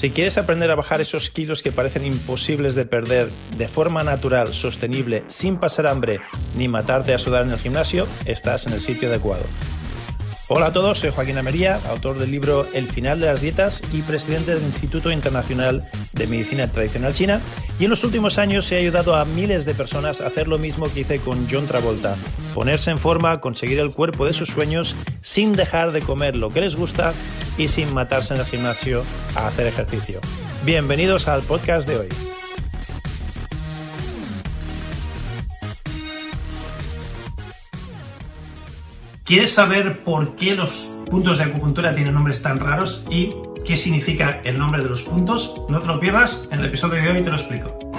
Si quieres aprender a bajar esos kilos que parecen imposibles de perder de forma natural, sostenible, sin pasar hambre ni matarte a sudar en el gimnasio, estás en el sitio adecuado. Hola a todos, soy Joaquín Amería, autor del libro El final de las dietas y presidente del Instituto Internacional de Medicina Tradicional China. Y en los últimos años he ayudado a miles de personas a hacer lo mismo que hice con John Travolta, ponerse en forma, conseguir el cuerpo de sus sueños sin dejar de comer lo que les gusta y sin matarse en el gimnasio a hacer ejercicio. Bienvenidos al podcast de hoy. ¿Quieres saber por qué los puntos de acupuntura tienen nombres tan raros y qué significa el nombre de los puntos? No te lo pierdas, en el episodio de hoy te lo explico.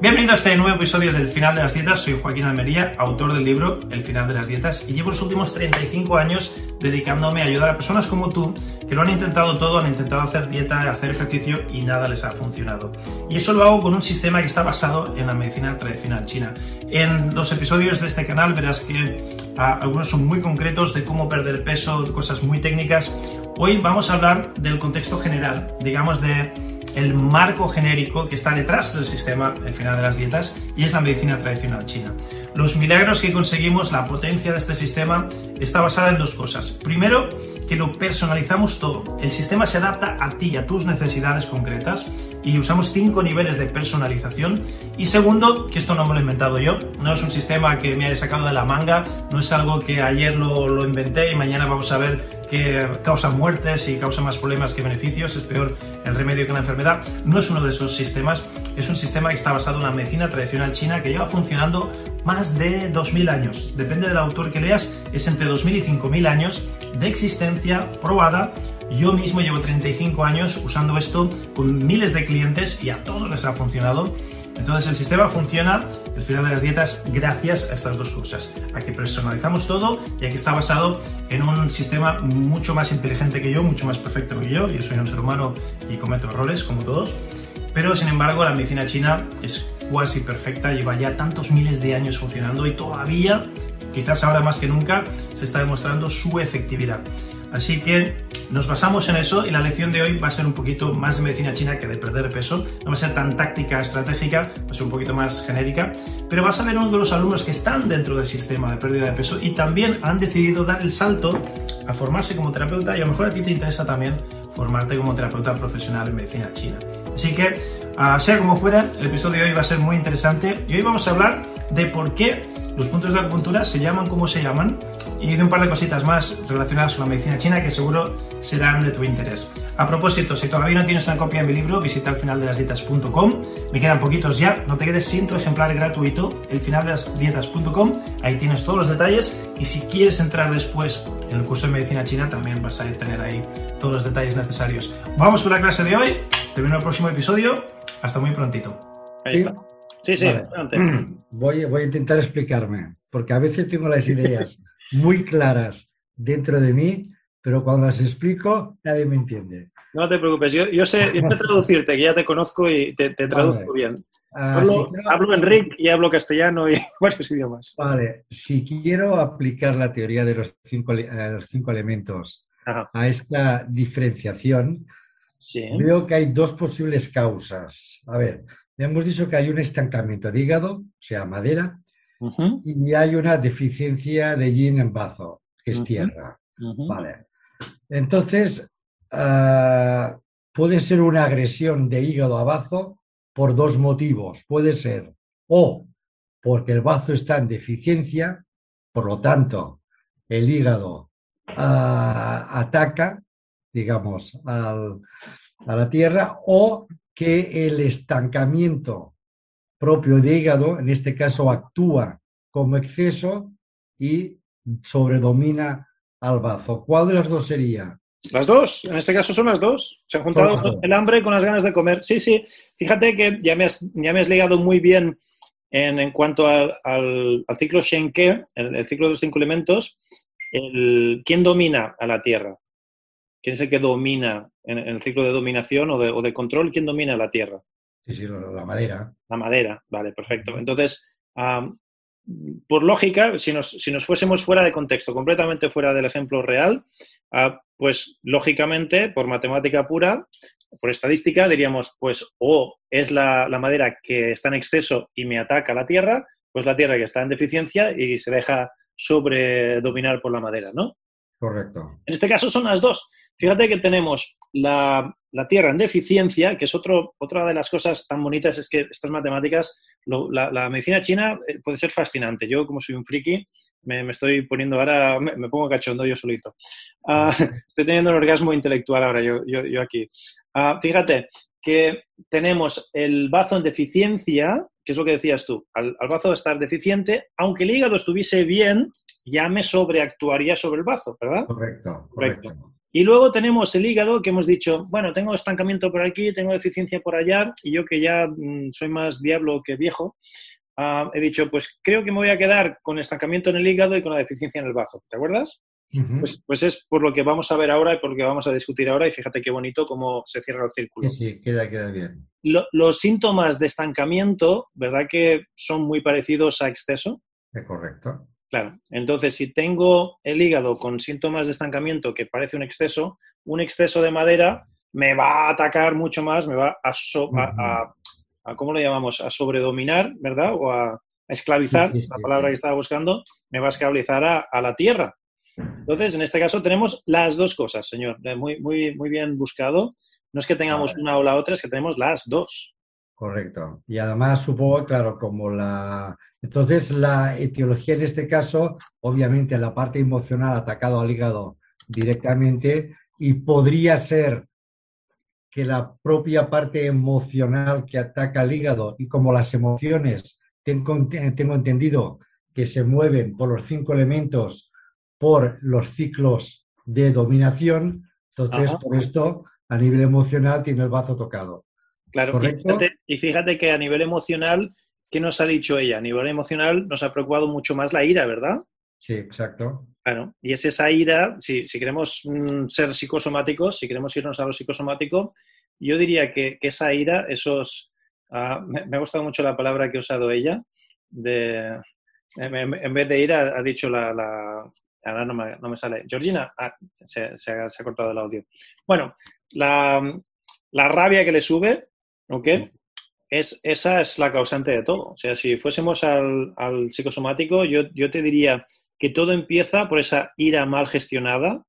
Bienvenido a este nuevo episodio del Final de las Dietas. Soy Joaquín Almería, autor del libro El Final de las Dietas, y llevo los últimos 35 años dedicándome a ayudar a personas como tú que lo han intentado todo, han intentado hacer dieta, hacer ejercicio y nada les ha funcionado. Y eso lo hago con un sistema que está basado en la medicina tradicional china. En los episodios de este canal verás que ah, algunos son muy concretos de cómo perder peso, cosas muy técnicas. Hoy vamos a hablar del contexto general, digamos de el marco genérico que está detrás del sistema, el final de las dietas, y es la medicina tradicional china. Los milagros que conseguimos, la potencia de este sistema, está basada en dos cosas. Primero, que lo personalizamos todo. El sistema se adapta a ti, a tus necesidades concretas y usamos cinco niveles de personalización. Y segundo, que esto no me lo he inventado yo, no es un sistema que me haya sacado de la manga, no es algo que ayer lo inventé y mañana vamos a ver que causa muertes y causa más problemas que beneficios, es peor el remedio que la enfermedad. No es uno de esos sistemas, es un sistema que está basado en la medicina tradicional china que lleva funcionando más de 2.000 años. Depende del autor que leas, es entre 2.000 y 5.000 años de existencia probada. Yo mismo llevo 35 años usando esto con miles de clientes y a todos les ha funcionado. Entonces el sistema funciona, el final de las dietas, gracias a estas dos cosas. A que personalizamos todo y a que está basado en un sistema mucho más inteligente que yo, mucho más perfecto que yo. Yo soy un ser humano y cometo errores como todos. Pero sin embargo la medicina china es cuasi perfecta, lleva ya tantos miles de años funcionando y todavía, quizás ahora más que nunca, se está demostrando su efectividad. Así que nos basamos en eso y la lección de hoy va a ser un poquito más de medicina china que de perder peso. No va a ser tan táctica, estratégica, va a ser un poquito más genérica. Pero vas a ver uno de los alumnos que están dentro del sistema de pérdida de peso y también han decidido dar el salto a formarse como terapeuta y a lo mejor a ti te interesa también formarte como terapeuta profesional en medicina china. Así que, sea como fuera, el episodio de hoy va a ser muy interesante y hoy vamos a hablar de por qué los puntos de acupuntura se llaman como se llaman y de un par de cositas más relacionadas con la medicina china que seguro serán de tu interés. A propósito, si todavía no tienes una copia de mi libro, visita elfinaldelasdietas.com. Me quedan poquitos ya, no te quedes sin tu ejemplar gratuito, elfinaldelasdietas.com. Ahí tienes todos los detalles y si quieres entrar después en el curso de medicina china también vas a tener ahí todos los detalles necesarios. Vamos con la clase de hoy. Te veo en el próximo episodio. Hasta muy prontito. Ahí está. Sí, sí, voy, voy a intentar explicarme, porque a veces tengo las ideas muy claras dentro de mí, pero cuando las explico nadie me entiende. No te preocupes, yo, yo sé, yo sé traducirte, que ya te conozco y te, traduzco bien. Ah, hablo, hablo en y hablo castellano y varios idiomas. Vale, si quiero aplicar la teoría de los cinco, eh, los cinco elementos a esta diferenciación, veo que hay dos posibles causas. A ver, hemos dicho que hay un estancamiento de hígado, o sea, madera, y hay una deficiencia de yin en bazo, que es tierra. Vale. Entonces, ah, puede ser una agresión de hígado a bazo por dos motivos. Puede ser o porque el bazo está en deficiencia, por lo tanto, el hígado ah, ataca, digamos, a la tierra, o que el estancamiento propio de hígado, en este caso, actúa como exceso y sobredomina al bazo. ¿Cuál de las dos sería? Las dos, en este caso son las dos. Se han juntado el hambre con las ganas de comer. Sí, sí. Fíjate que ya me has, ya me has ligado muy bien en, cuanto al, al, ciclo Shenke, el, ciclo de los cinco elementos. El, ¿Quién domina a la Tierra? ¿Quién es el que domina en, el ciclo de dominación o de, control? ¿Quién domina la Tierra? Sí, sí, la madera. La madera, vale, perfecto. Entonces, por lógica, si nos, fuésemos fuera de contexto, completamente fuera del ejemplo real, ah, pues lógicamente, por matemática pura, por estadística, diríamos, pues o es la, la, madera que está en exceso y me ataca la tierra, pues la tierra que está en deficiencia y se deja sobredominar por la madera, ¿no? Correcto. En este caso son las dos. Fíjate que tenemos la, tierra en deficiencia, que es otro, otra de las cosas tan bonitas, es que estas matemáticas, la, medicina china eh, puede ser fascinante. Yo, como soy un friki, me, estoy poniendo ahora, me, pongo cachondo yo solito. Ah, estoy teniendo un orgasmo intelectual ahora yo, yo, aquí. Ah, fíjate que tenemos el bazo en deficiencia, que es lo que decías tú, al, al bazo estar deficiente, aunque el hígado estuviese bien, ya me sobreactuaría sobre el bazo, ¿verdad? Correcto, correcto. Y luego tenemos el hígado que hemos dicho, bueno, tengo estancamiento por aquí, tengo deficiencia por allá, y yo que ya mm, soy más diablo que viejo, ah, he dicho, pues creo que me voy a quedar con estancamiento en el hígado y con la deficiencia en el bazo. ¿Te acuerdas? pues, pues, es por lo que vamos a ver ahora y por lo que vamos a discutir ahora, y fíjate qué bonito cómo se cierra el círculo. Sí, sí, queda, queda bien. los síntomas de estancamiento, ¿verdad que son muy parecidos a exceso? Es correcto. Claro, entonces si tengo el hígado con síntomas de estancamiento que parece un exceso, un exceso de madera me va a atacar mucho más, me va a, a, ¿cómo lo llamamos? A sobredominar, ¿verdad? O a, esclavizar, la palabra que estaba buscando, me va a esclavizar a, la tierra. Entonces, en este caso tenemos las dos cosas, señor. Eh, muy, muy, muy bien buscado. No es que tengamos una o la otra, es que tenemos las dos. Correcto. Y además supongo, claro, como la... Entonces la etiología en este caso, obviamente la parte emocional atacado al hígado directamente y podría ser que la propia parte emocional que ataca al hígado y como las emociones, tengo, tengo entendido que se mueven por los cinco elementos, por los ciclos de dominación, entonces por esto a nivel emocional tiene el bazo tocado. Claro, y fíjate, que a nivel emocional, ¿qué nos ha dicho ella? A nivel emocional nos ha preocupado mucho más la ira, ¿verdad? Sí, exacto. Claro, y es esa ira, si, queremos mm, ser psicosomáticos, si queremos irnos a lo psicosomático, yo diría que, esa ira, esos... Ah, me, ha gustado mucho la palabra que ha usado ella, de, en, vez de ira ha dicho la... ahora no me, sale. Georgina, ah, se, ha, cortado el audio. Bueno, la, la rabia que le sube, ¿ok? Es, esa es la causante de todo. O sea, si fuésemos al, psicosomático, yo, yo, te diría que todo empieza por esa ira mal gestionada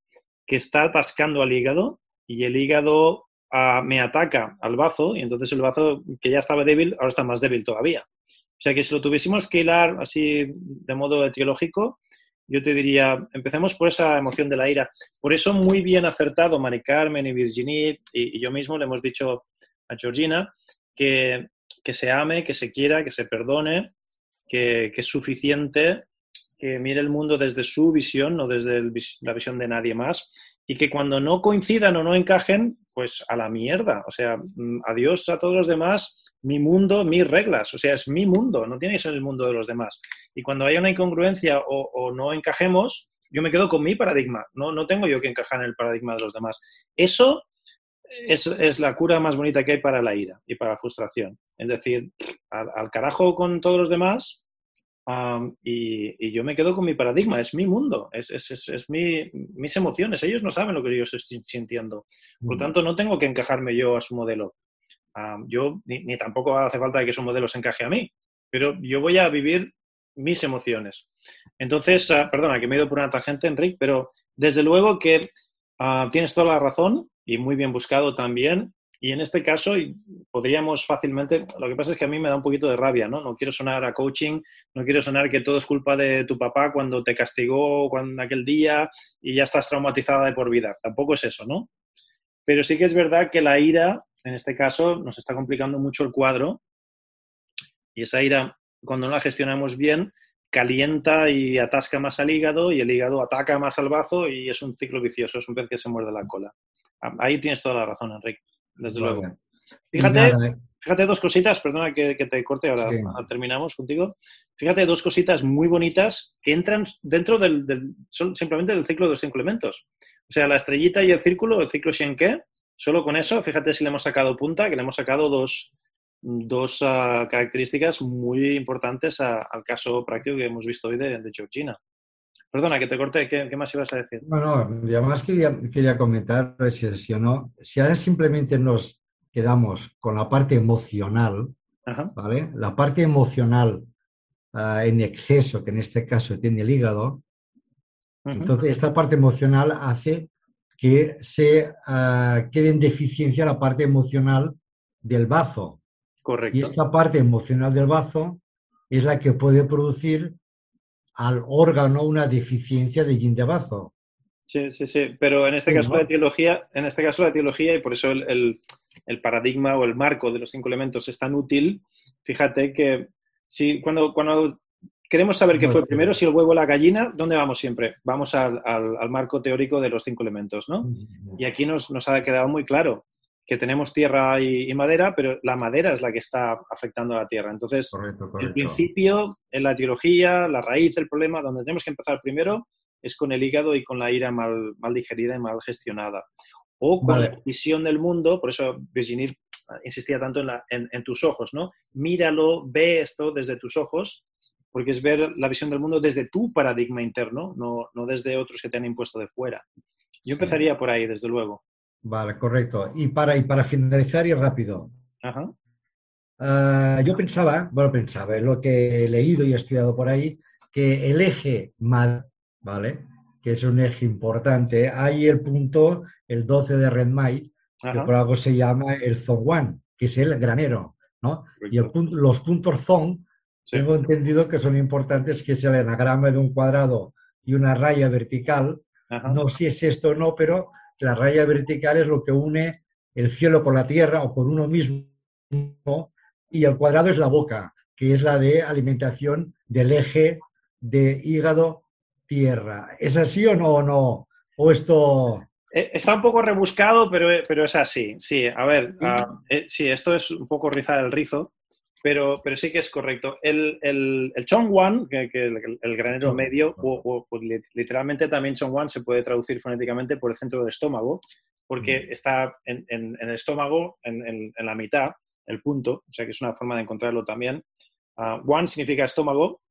que está atascando al hígado y el hígado ah, me ataca al bazo y entonces el bazo que ya estaba débil ahora está más débil todavía. O sea que si lo tuviésemos que hilar así de modo etiológico, yo te diría, empecemos por esa emoción de la ira. Por eso muy bien acertado Mari Carmen y Virginie y, y yo mismo le hemos dicho Georgina, que, se ame, que se quiera, que se perdone, que, es suficiente, que mire el mundo desde su visión, no desde la visión de nadie más, y que cuando no coincidan o no encajen, pues a la mierda. O sea, mm, adiós a todos los demás, mi mundo, mis reglas. O sea, es mi mundo, no tiene que ser el mundo de los demás. Y cuando haya una incongruencia o, o no encajemos, yo me quedo con mi paradigma. No, no tengo yo que encajar en el paradigma de los demás. Eso es, la cura más bonita que hay para la ira y para la frustración. Es decir, al, carajo con todos los demás y, yo me quedo con mi paradigma, es mi mundo, es, es, mis emociones. Ellos no saben lo que yo estoy sintiendo. Por lo tanto, no tengo que encajarme yo a su modelo. yo ni, tampoco hace falta que su modelo se encaje a mí, pero yo voy a vivir mis emociones. Entonces, ah, perdona que me he ido por una tangente, Enrique, pero desde luego que ah, tienes toda la razón y muy bien buscado también. Y en este caso podríamos fácilmente, lo que pasa es que a mí me da un poquito de rabia, ¿no? No quiero sonar a coaching, no quiero sonar que todo es culpa de tu papá cuando te castigó cuando, aquel día y ya estás traumatizada de por vida. Tampoco es eso, ¿no? Pero sí que es verdad que la ira, en este caso, nos está complicando mucho el cuadro y esa ira, cuando no la gestionamos bien, calienta y atasca más al hígado y el hígado ataca más al bazo y es un ciclo vicioso, es un pez que se muerde la cola. Ahí tienes toda la razón, Enrique, desde luego. Fíjate, eh. fíjate dos cositas, perdona que, te corte, ahora, terminamos contigo. Fíjate dos cositas muy bonitas que entran dentro del, simplemente del ciclo de los cinco elementos. O sea, la estrellita y el círculo, el ciclo Shenke, solo con eso, fíjate si le hemos sacado punta, que le hemos sacado dos, dos ah, características muy importantes al caso práctico que hemos visto hoy de, de Georgina. Perdona, que te corté, ¿qué, más ibas a decir? Bueno, además quería, quería comentar si, si, no, si ahora simplemente nos quedamos con la parte emocional, ¿vale? La parte emocional ah, en exceso, que en este caso tiene el hígado, entonces esta parte emocional hace que se uh, quede en deficiencia la parte emocional del bazo. Correcto. Y esta parte emocional del bazo es la que puede producir al órgano una deficiencia de yin de bazo. Sí, sí, sí. Pero en este caso la etiología, en este caso la etiología, y por eso el, paradigma o el marco de los cinco elementos es tan útil, fíjate que si cuando, cuando queremos saber qué fue primero, si el huevo o la gallina, ¿dónde vamos siempre? Vamos al, marco teórico de los cinco elementos, ¿no? Y aquí nos, nos ha quedado muy claro que tenemos tierra y, madera, pero la madera es la que está afectando a la tierra. Entonces, el principio, en la etiología, la raíz del problema, donde tenemos que empezar primero es con el hígado y con la ira mal, mal digerida y mal gestionada. O con la visión del mundo, por eso Virginie insistía tanto en, en, tus ojos, ¿no? Míralo, ve esto desde tus ojos, porque es ver la visión del mundo desde tu paradigma interno, no, no desde otros que te han impuesto de fuera. Yo empezaría por ahí, desde luego. Vale, correcto. Y para, y para finalizar y rápido. Ah, yo pensaba, bueno, pensaba, en lo que he leído y he estudiado por ahí, que el eje mal, ¿vale? Que es un eje importante. Hay el punto, el 12 de Redmay, que por algo se llama el Zong que es el granero, ¿no? Y el los puntos Zong, tengo entendido que son importantes, que es el enagrama de un cuadrado y una raya vertical. No sé si es esto o no, pero la raya vertical es lo que une el cielo con la tierra o con uno mismo, y el cuadrado es la boca, que es la de alimentación del eje de hígado-tierra. ¿Es así o no? no? ¿O esto...? Eh, está un poco rebuscado, pero, pero es así. Sí, a ver, ah, eh, sí, esto es un poco rizar el rizo, pero, pero sí que es correcto. El, el, el Chongwan, que, el, granero medio, o, literalmente también Chongwan se puede traducir fonéticamente por el centro del estómago, porque mm. está en, en, el estómago, en, la mitad, el punto, o sea que es una forma de encontrarlo también. Uh, wan significa estómago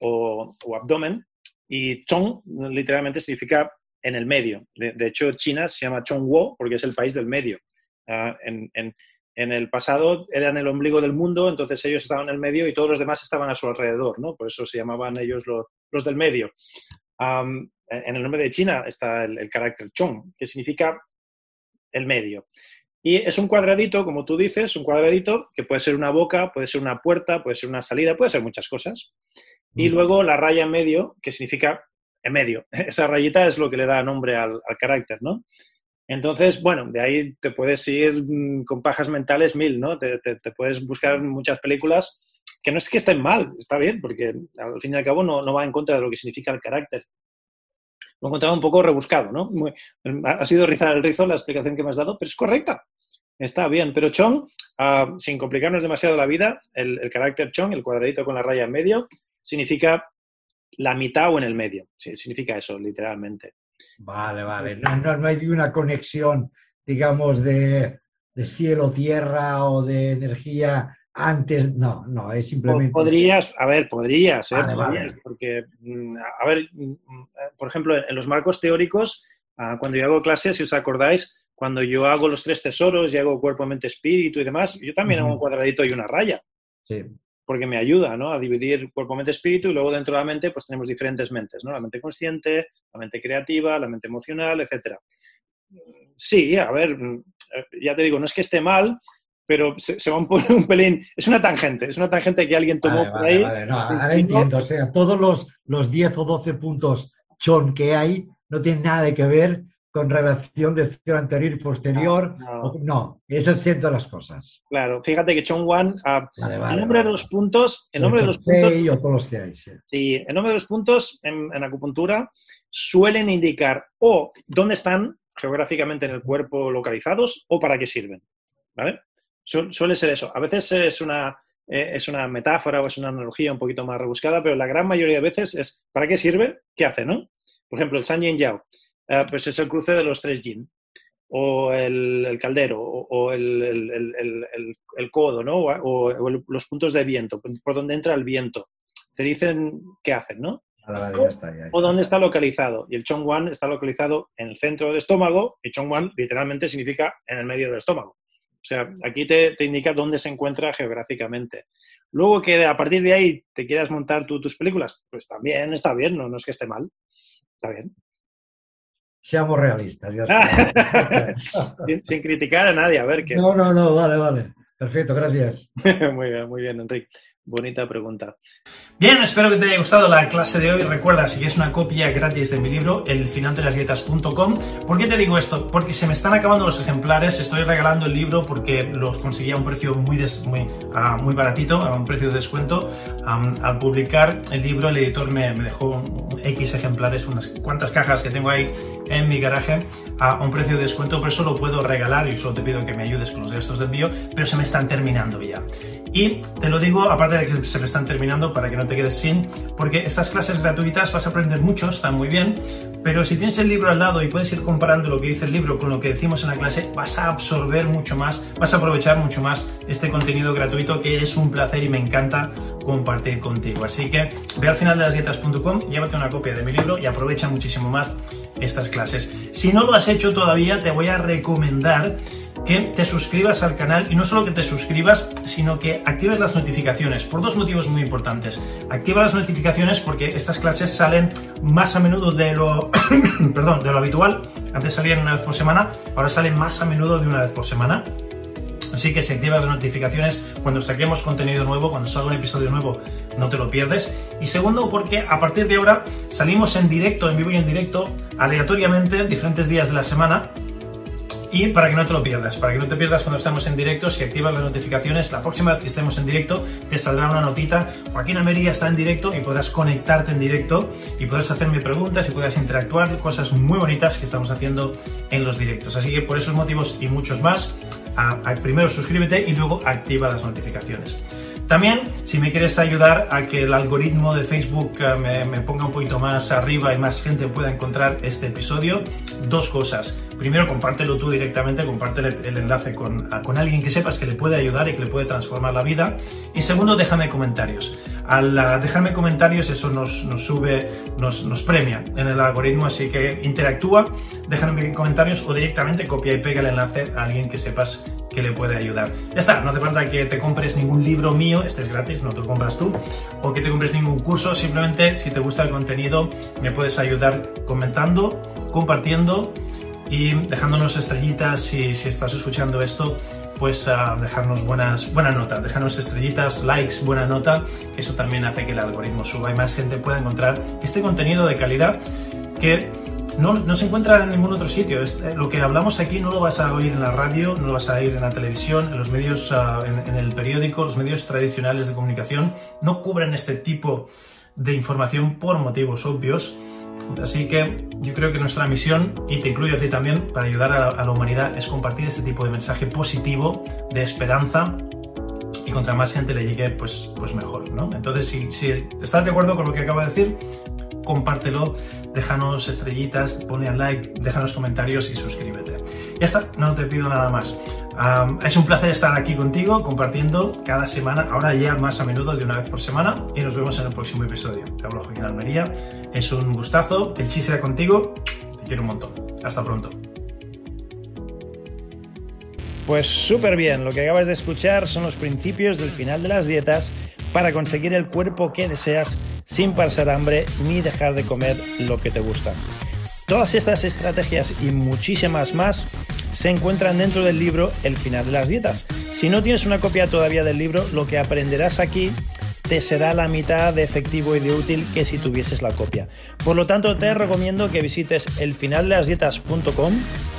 o, o, abdomen, y Chong literalmente significa en el medio. De, hecho, China se llama Chongwo porque es el país del medio. Uh, en, en el pasado eran el ombligo del mundo, entonces ellos estaban en el medio y todos los demás estaban a su alrededor, ¿no? Por eso se llamaban ellos los, del medio. en el nombre de China está el, carácter chong, que significa el medio. Y es un cuadradito, como tú dices, un cuadradito que puede ser una boca, puede ser una puerta, puede ser una salida, puede ser muchas cosas. Y luego la raya en medio, que significa en medio. Esa rayita es lo que le da nombre al, al carácter, ¿no? Entonces, bueno, de ahí te puedes ir mm, con pajas mentales mil, ¿no? Te, puedes buscar muchas películas que no es que estén mal, está bien, porque al fin y al cabo no, va en contra de lo que significa el carácter. Lo he encontrado un poco rebuscado, ¿no? ha sido rizar el rizo la explicación que me has dado, pero es correcta. Está bien, pero Chong, ah, sin complicarnos demasiado la vida, el, el, carácter Chong, el cuadradito con la raya en medio, significa la mitad o en el medio. Sí, significa eso, literalmente. Vale, vale. No, no, hay una conexión, digamos, de, cielo-tierra o de energía antes. No, no, es simplemente. Podrías, a ver, podrías, ¿eh? porque, mm, a ver, mm, por ejemplo, en los marcos teóricos, ah, cuando yo hago clases, si os acordáis, cuando yo hago los tres tesoros y hago cuerpo, mente, espíritu y demás, yo también hago un cuadradito y una raya. Sí porque me ayuda ¿no? a dividir cuerpo, mente, espíritu y luego dentro de la mente pues tenemos diferentes mentes, ¿no? la mente consciente, la mente creativa, la mente emocional, etc. Sí, a ver, ya te digo, no es que esté mal, pero se, va un, un, pelín, es una tangente, es una tangente que alguien tomó por ahí. no, ahora entiendo, o sea, todos los, los 10 o 12 puntos chon que hay no tienen nada que ver con relación de anterior y posterior. No, es el centro de las cosas. Claro, fíjate que Chong Wan, uh, el nombre de los puntos, el nombre de los puntos, todos los que hay, sí. el nombre de los puntos en, acupuntura suelen indicar o dónde están geográficamente en el cuerpo localizados o para qué sirven, ¿vale? suele ser eso. A veces es una, eh, es una metáfora o es una analogía un poquito más rebuscada, pero la gran mayoría de veces es ¿para qué sirve? ¿Qué hace, no? Por ejemplo, el San Yin Yao. Eh, pues es el cruce de los tres yin. o el, caldero o, el, codo, ¿no? O, los puntos de viento, por donde entra el viento. Te dicen qué hacen, ¿no? O dónde está localizado. Y el Chong está localizado en el centro del estómago y Chong literalmente significa en el medio del estómago. O sea, aquí te, indica dónde se encuentra geográficamente. Luego que a partir de ahí te quieras montar tus películas, pues también está bien, no, no es que esté mal. Está bien. Seamos realistas, ya sin, criticar a nadie, a ver qué. No, no, no, vale, vale. Perfecto, gracias. muy bien, muy bien, Enrique. Bonita pregunta. Bien, espero que te haya gustado la clase de hoy. Recuerda, si quieres una copia gratis de mi libro, elfinaldelasdietas.com. ¿Por qué te digo esto? Porque se me están acabando los ejemplares. Estoy regalando el libro porque los conseguí a un precio muy, muy, uh, muy baratito, a un precio de descuento. al publicar el libro, el editor me, me dejó X ejemplares, unas cuantas cajas que tengo ahí en mi garaje a un precio de descuento. Por eso lo puedo regalar y solo te pido que me ayudes con los gastos de envío, pero se me están terminando ya. Y te lo digo, aparte de que se me están terminando, para que no te quedes sin, porque estas clases gratuitas vas a aprender mucho, están muy bien, pero si tienes el libro al lado y puedes ir comparando lo que dice el libro con lo que decimos en la clase, vas a absorber mucho más, vas a aprovechar mucho más este contenido gratuito que es un placer y me encanta compartir contigo. Así que ve al final de las dietas.com, llévate una copia de mi libro y aprovecha muchísimo más estas clases. Si no lo has hecho todavía, te voy a recomendar que te suscribas al canal y no solo que te suscribas, sino que actives las notificaciones por dos motivos muy importantes. Activa las notificaciones porque estas clases salen más a menudo de lo, perdón, de lo habitual. Antes salían una vez por semana, ahora salen más a menudo de una vez por semana. Así que si activas las notificaciones cuando saquemos contenido nuevo, cuando salga un episodio nuevo, no te lo pierdes. Y segundo, porque a partir de ahora salimos en directo, en vivo y en directo, aleatoriamente, diferentes días de la semana, y para que no te lo pierdas, para que no te pierdas cuando estamos en directo, si activas las notificaciones, la próxima vez que estemos en directo te saldrá una notita. Joaquín Ameria está en directo y podrás conectarte en directo y podrás hacerme preguntas y podrás interactuar, cosas muy bonitas que estamos haciendo en los directos. Así que por esos motivos y muchos más, primero suscríbete y luego activa las notificaciones. También, si me quieres ayudar a que el algoritmo de Facebook eh, me, ponga un poquito más arriba y más gente pueda encontrar este episodio, dos cosas. Primero, compártelo tú directamente, comparte el, enlace con, con, alguien que sepas que le puede ayudar y que le puede transformar la vida. Y segundo, déjame comentarios. Al dejarme comentarios, eso nos, nos sube, nos, nos, premia en el algoritmo, así que interactúa, déjame comentarios o directamente copia y pega el enlace a alguien que sepas que le puede ayudar. Ya está, no hace falta que te compres ningún libro mío, este es gratis, no te lo compras tú, o que te compres ningún curso, simplemente si te gusta el contenido me puedes ayudar comentando, compartiendo y dejándonos estrellitas si, si estás escuchando esto pues uh, dejarnos buenas, buena nota, dejarnos estrellitas, likes, buena nota, eso también hace que el algoritmo suba y más gente pueda encontrar este contenido de calidad que no, se encuentra en ningún otro sitio. Eh, lo que hablamos aquí no lo vas a oír en la radio, no lo vas a oír en la televisión, en los medios, ah, en, el periódico, los medios tradicionales de comunicación no cubren este tipo de información por motivos obvios. Así que yo creo que nuestra misión, y te incluyo a ti también, para ayudar a la, humanidad, es compartir este tipo de mensaje positivo, de esperanza, y contra más gente le llegue, pues, pues mejor, ¿no? Entonces, si, si estás de acuerdo con lo que acabo de decir, compártelo, déjanos estrellitas, pone al like, déjanos comentarios y suscríbete. Ya está, no te pido nada más. Es un placer estar aquí contigo compartiendo cada semana, ahora ya más a menudo de una vez por semana y nos vemos en el próximo episodio. Te hablo Joaquín Almería, es un gustazo, el chiste era contigo, te quiero un montón. Hasta pronto. Pues súper bien, lo que acabas de escuchar son los principios del final de las dietas para conseguir el cuerpo que deseas sin pasar hambre ni dejar de comer lo que te gusta. Todas estas estrategias y muchísimas más se encuentran dentro del libro El final de las dietas. Si no tienes una copia todavía del libro, lo que aprenderás aquí te será la mitad de efectivo y de útil que si tuvieses la copia. Por lo tanto, te recomiendo que visites elfinaldelasdietas.com,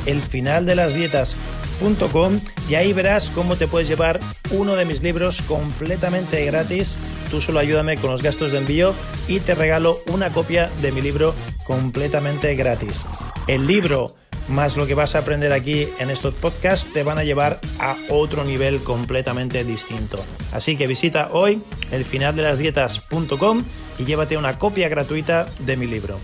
elfinaldelasdietas.com y ahí verás cómo te puedes llevar uno de mis libros completamente gratis. Tú solo ayúdame con los gastos de envío y te regalo una copia de mi libro completamente gratis. El libro más lo que vas a aprender aquí en estos podcasts te van a llevar a otro nivel completamente distinto. Así que visita hoy el finaldelasdietas.com y llévate una copia gratuita de mi libro.